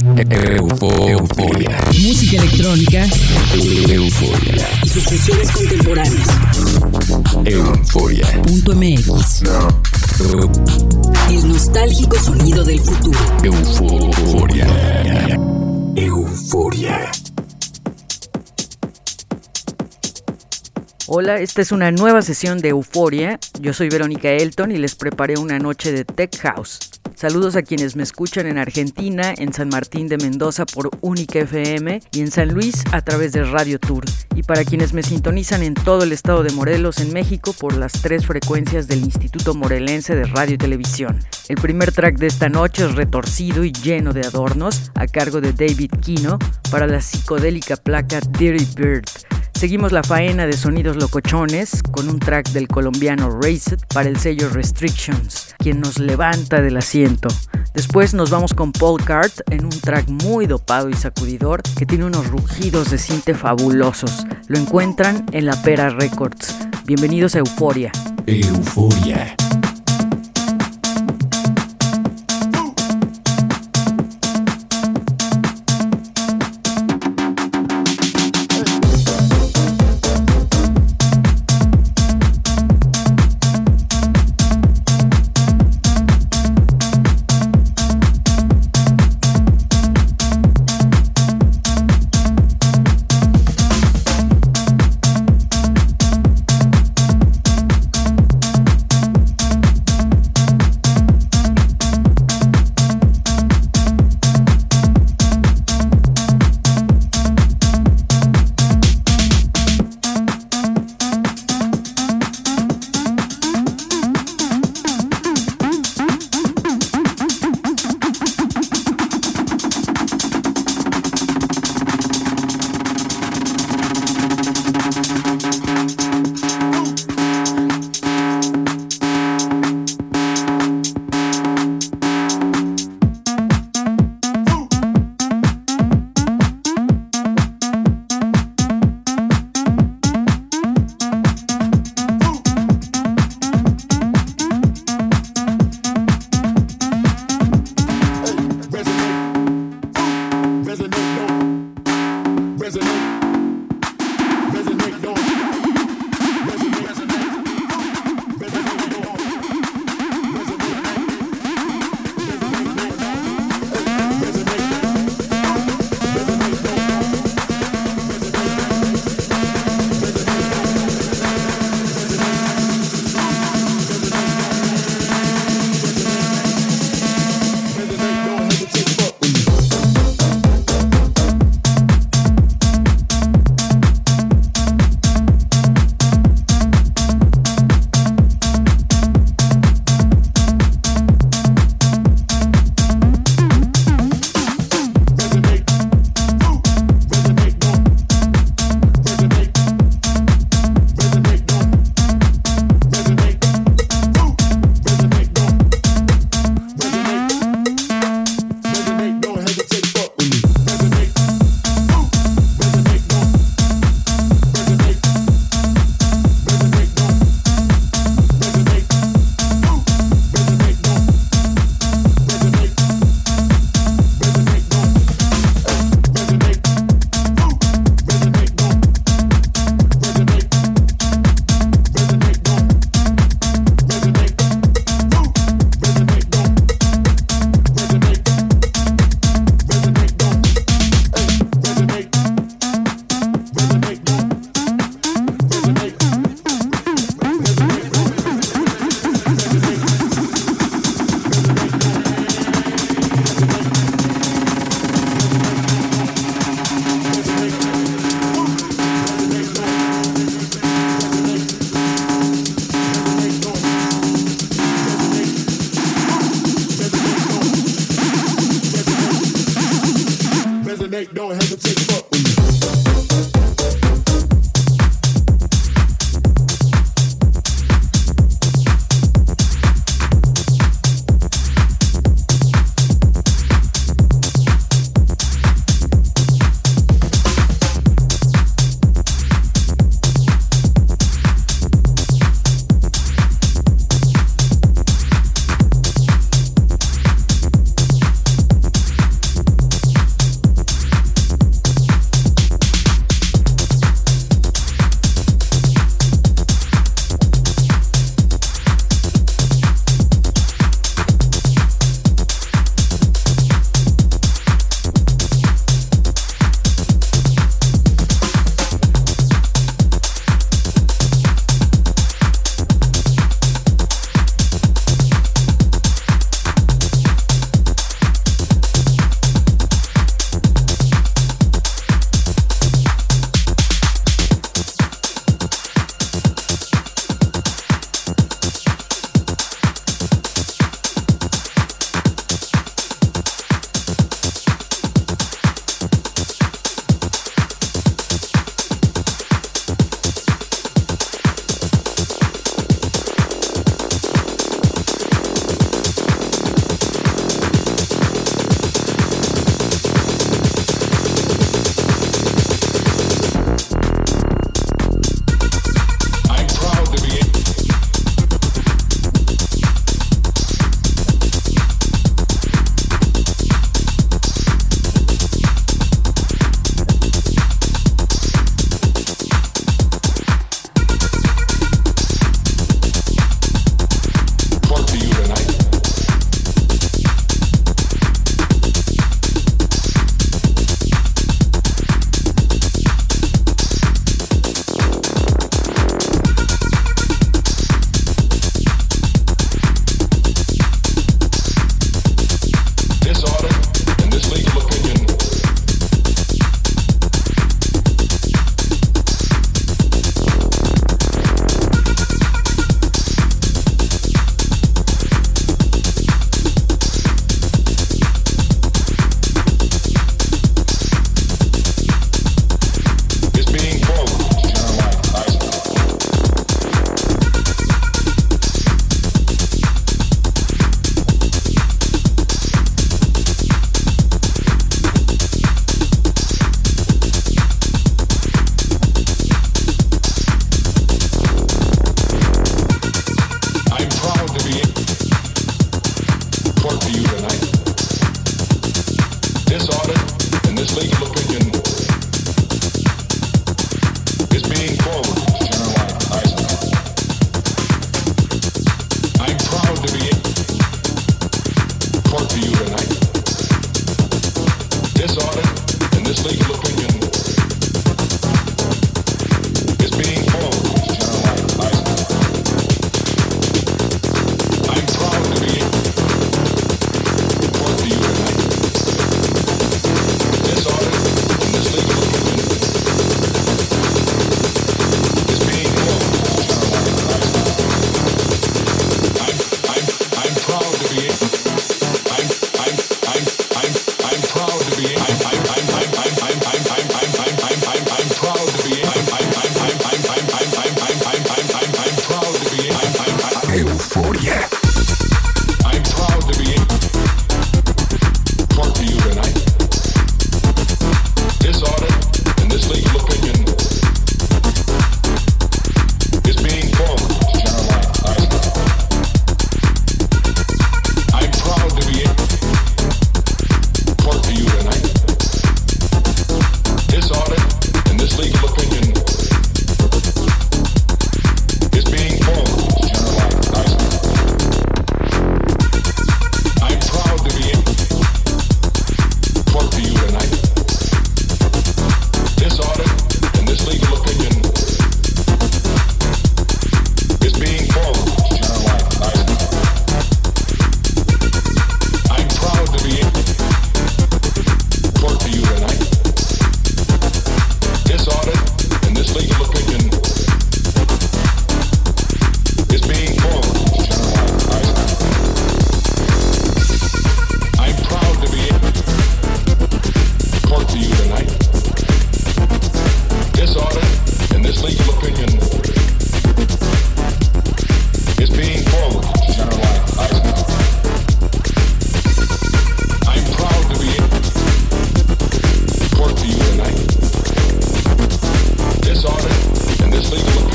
Euforia. Música electrónica. Euforia. Y sus contemporáneas. Euforia. Punto MX. El nostálgico sonido del futuro. Euforia. Euforia. Hola, esta es una nueva sesión de Euforia. Yo soy Verónica Elton y les preparé una noche de Tech House. Saludos a quienes me escuchan en Argentina, en San Martín de Mendoza por Única FM y en San Luis a través de Radio Tour. Y para quienes me sintonizan en todo el estado de Morelos, en México, por las tres frecuencias del Instituto Morelense de Radio y Televisión. El primer track de esta noche es retorcido y lleno de adornos, a cargo de David Kino, para la psicodélica placa Dirty Bird. Seguimos la faena de sonidos locochones con un track del colombiano Raced para el sello Restrictions, quien nos levanta del asiento. Después nos vamos con Paul Cart en un track muy dopado y sacudidor que tiene unos rugidos de cinte fabulosos. Lo encuentran en la Pera Records. Bienvenidos a Euforia. Euforia.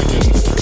Thank you.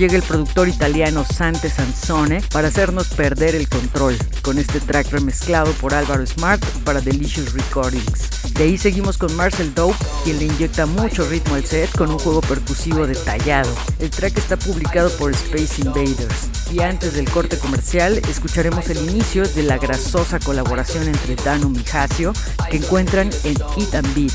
Llega el productor italiano Sante Sansone para hacernos perder el control con este track remezclado por Álvaro Smart para Delicious Recordings. De ahí seguimos con Marcel Dope, quien le inyecta mucho ritmo al set con un juego percusivo detallado. El track está publicado por Space Invaders. Y antes del corte comercial, escucharemos el inicio de la grasosa colaboración entre Dano y Hasio que encuentran en Eat and Beat.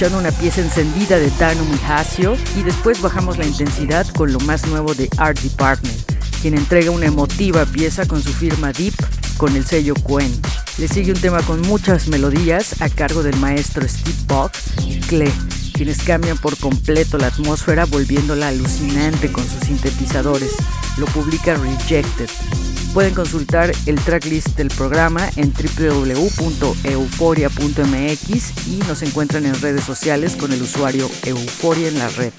Escuchando una pieza encendida de Tano Mihasio y después bajamos la intensidad con lo más nuevo de Art Department, quien entrega una emotiva pieza con su firma Deep con el sello Quen. Le sigue un tema con muchas melodías a cargo del maestro Steve Buck y Cle, quienes cambian por completo la atmósfera volviéndola alucinante con sus sintetizadores. Lo publica Rejected. Pueden consultar el tracklist del programa en www.euforia.mx y nos encuentran en redes sociales con el usuario Euforia en la red.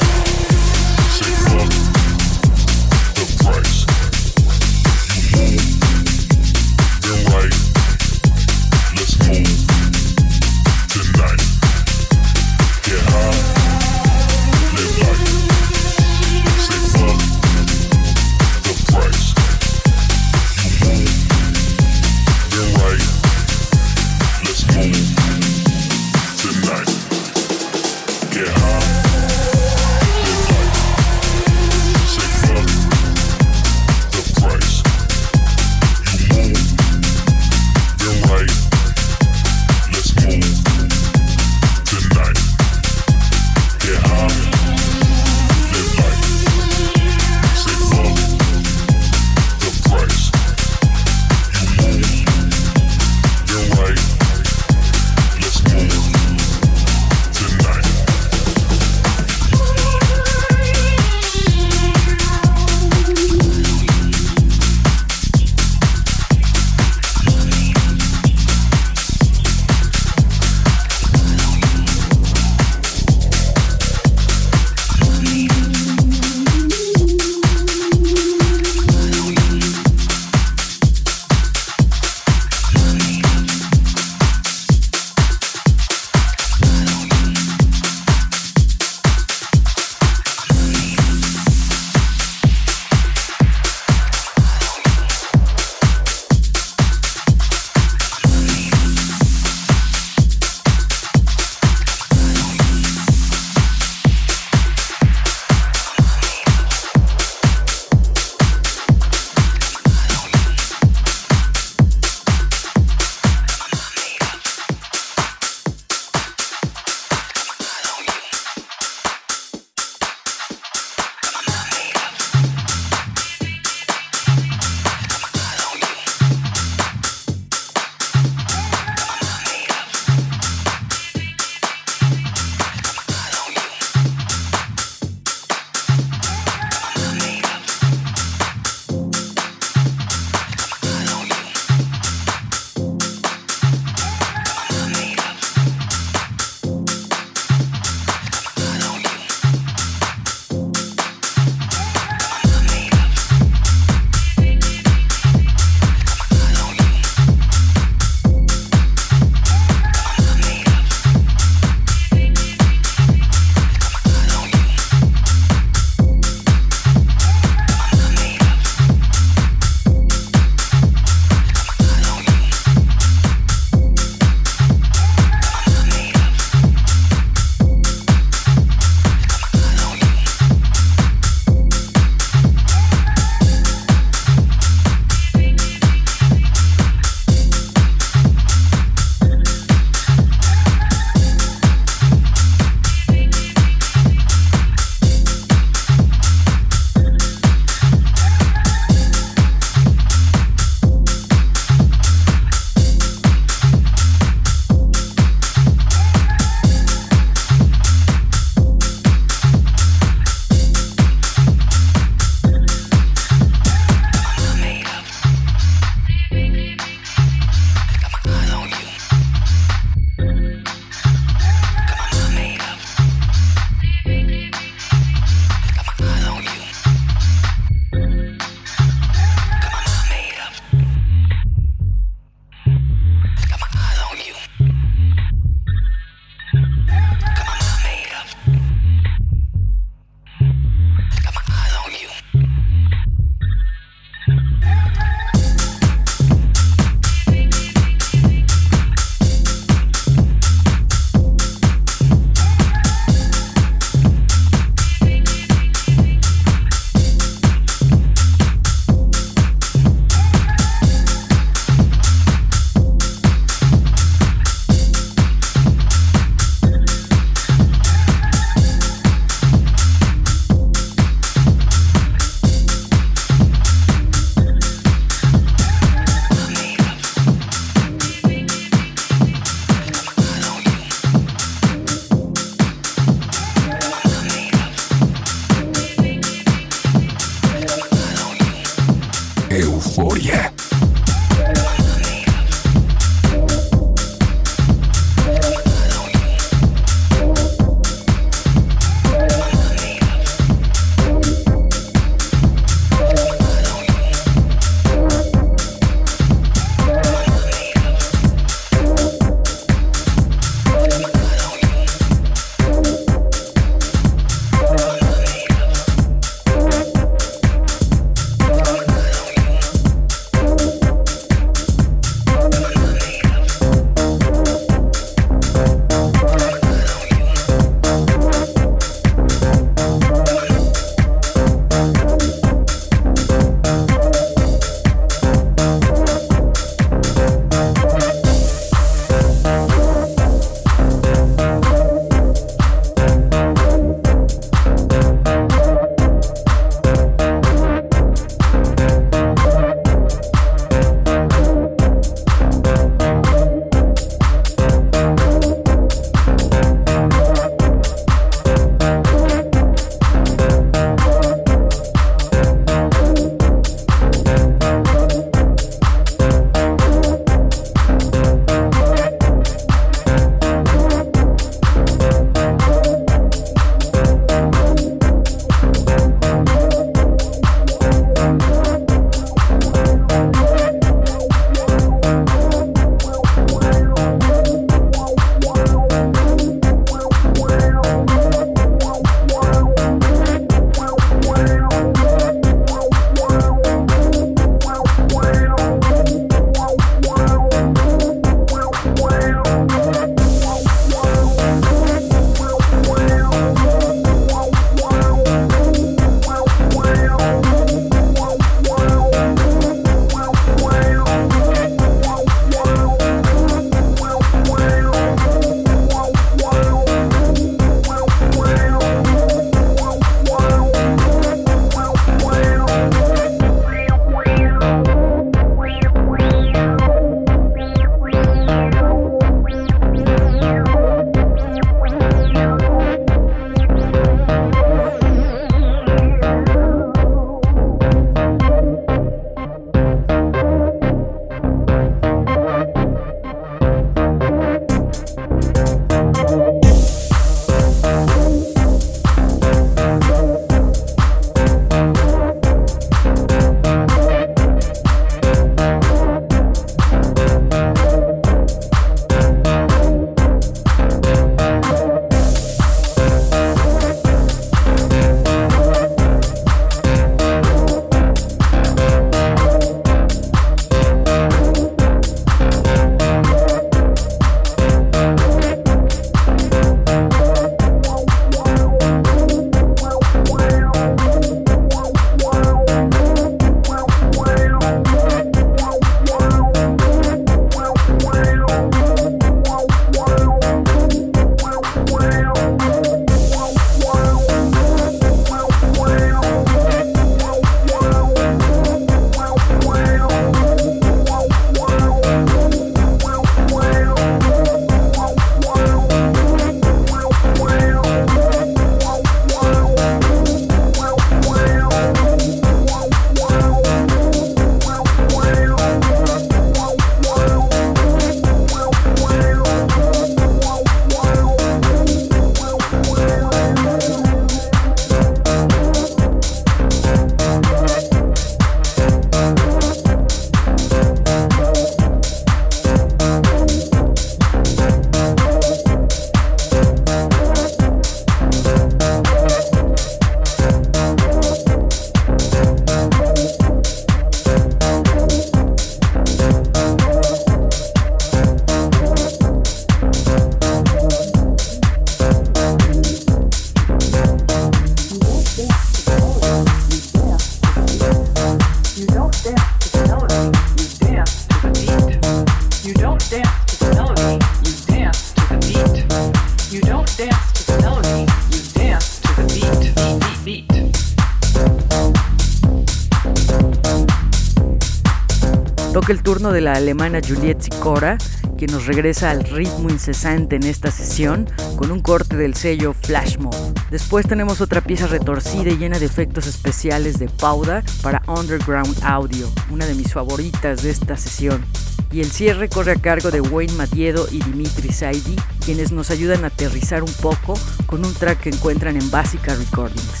Turno de la alemana Juliette Sikora quien nos regresa al ritmo incesante en esta sesión con un corte del sello Flash Mode. Después tenemos otra pieza retorcida y llena de efectos especiales de Pauda para Underground Audio, una de mis favoritas de esta sesión. Y el cierre corre a cargo de Wayne Madiedo y Dimitri Saidi, quienes nos ayudan a aterrizar un poco con un track que encuentran en Básica Recordings.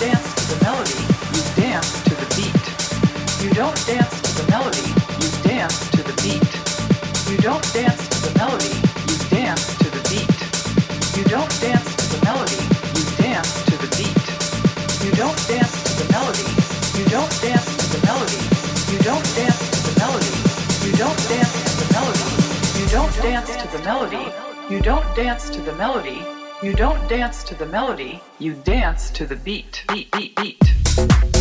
dance to the melody. You You don't dance to the melody, you dance to the beat. You don't dance to the melody, you dance to the beat. You don't dance to the melody, you dance to the beat. You don't dance to the melody, you don't dance to the melody, you don't dance to the melody, you don't dance to the melody, you don't dance to the melody, you don't dance to the melody, you don't dance to the melody, you dance to the beat, beat, beat, beat.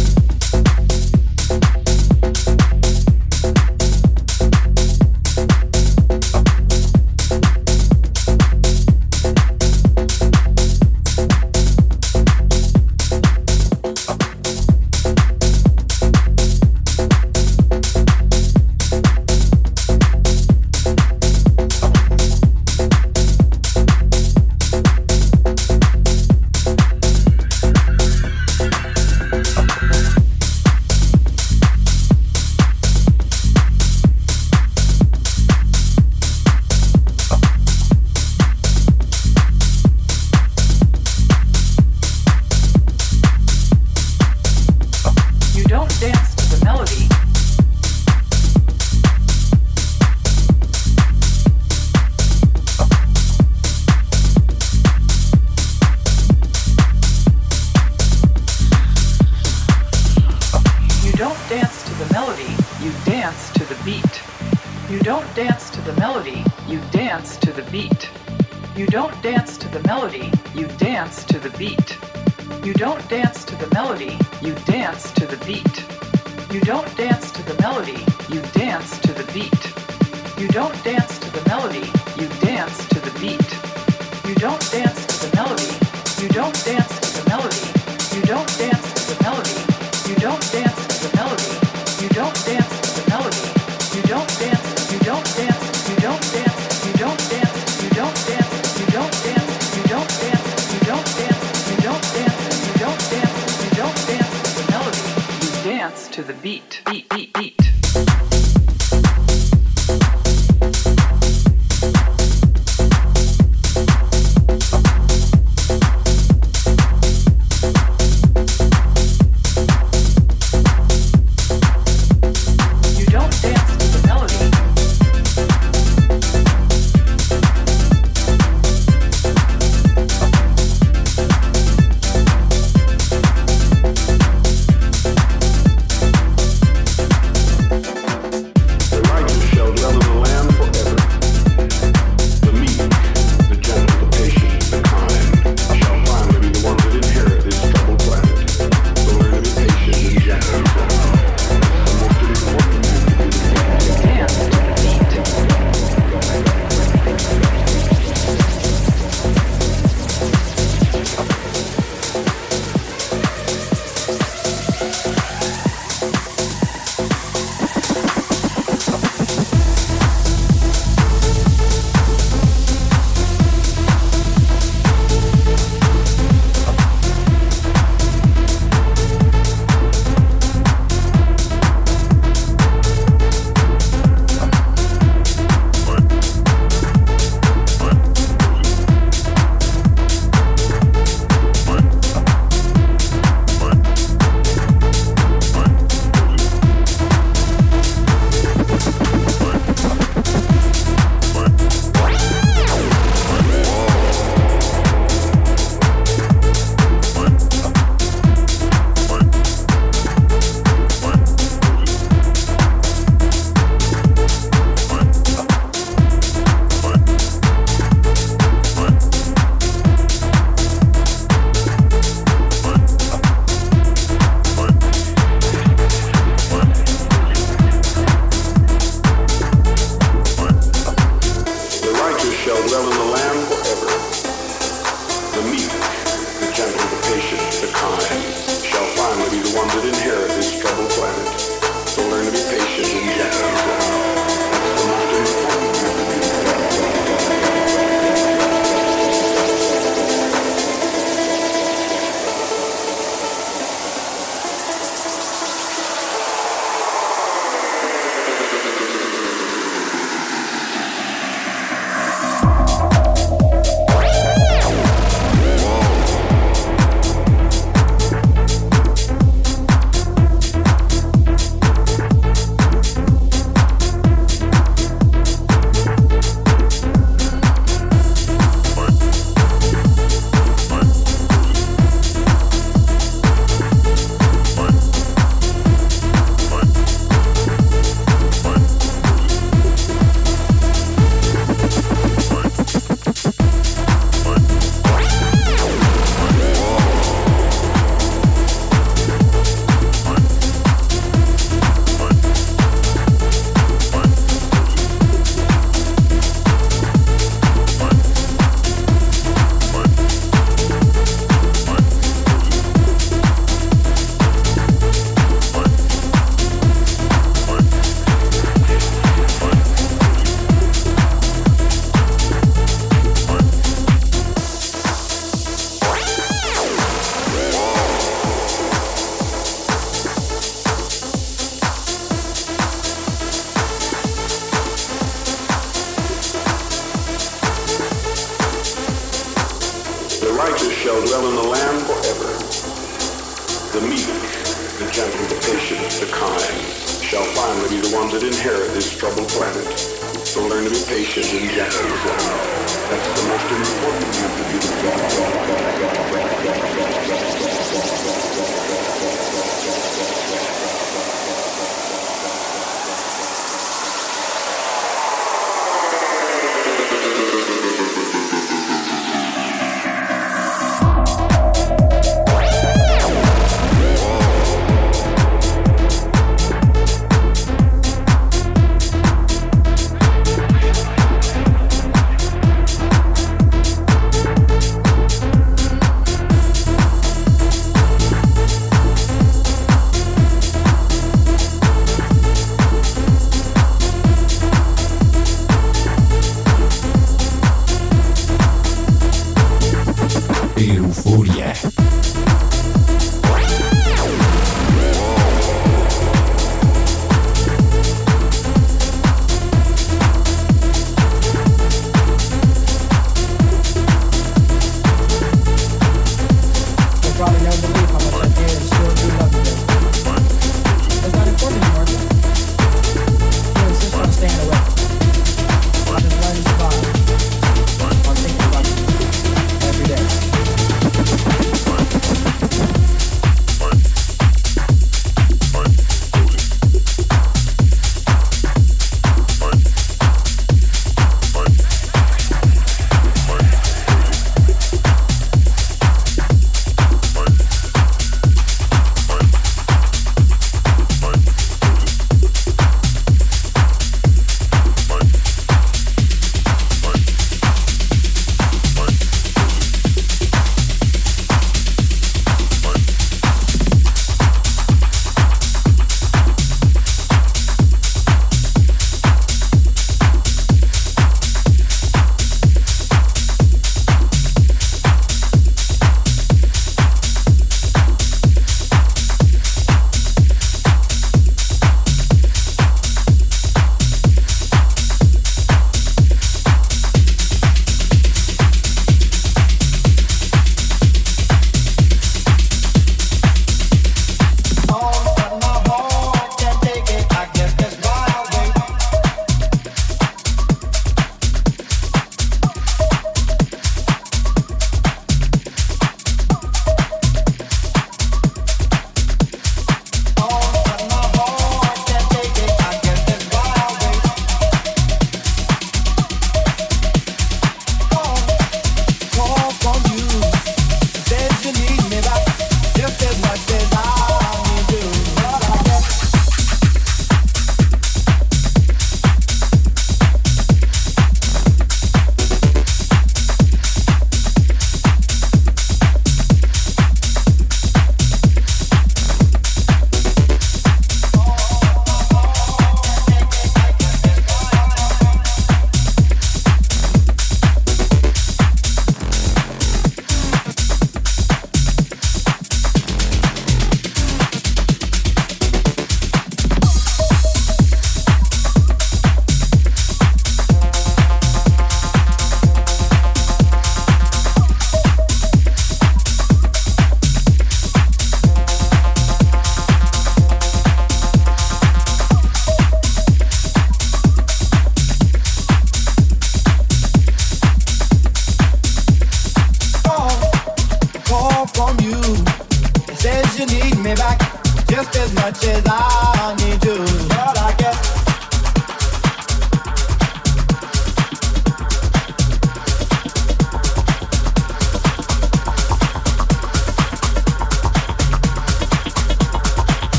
dance to the beat. You don't dance to the melody, you dance to the beat. You don't dance to the melody, you dance to the beat. You don't dance this troubled planet. So learn to be patient and gentle. That's the most important thing to do.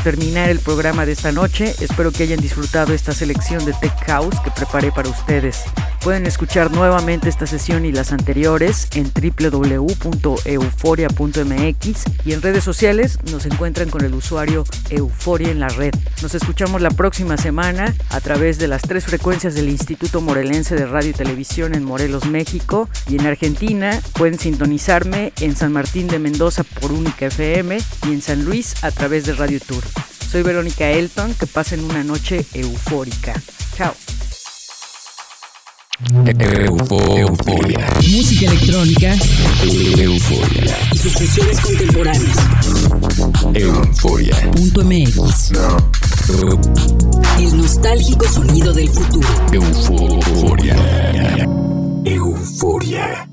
Terminar el programa de esta noche. Espero que hayan disfrutado esta selección de Tech House que preparé para ustedes. Pueden escuchar nuevamente esta sesión y las anteriores en www.euforia.mx y en redes sociales nos encuentran con el usuario Euforia en la red. Nos escuchamos la próxima semana a través de las tres frecuencias del Instituto Morelense de Radio y Televisión en Morelos, México y en Argentina pueden sintonizarme en San Martín de Mendoza por Única FM y en San Luis a través de Radio Tour. Soy Verónica Elton, que pasen una noche eufórica. Chao. Eufo- euforia. Música electrónica Euforia. y sus fusiones contemporáneas. Euforia. Punto MX. El nostálgico sonido del futuro. Euforia. Euforia.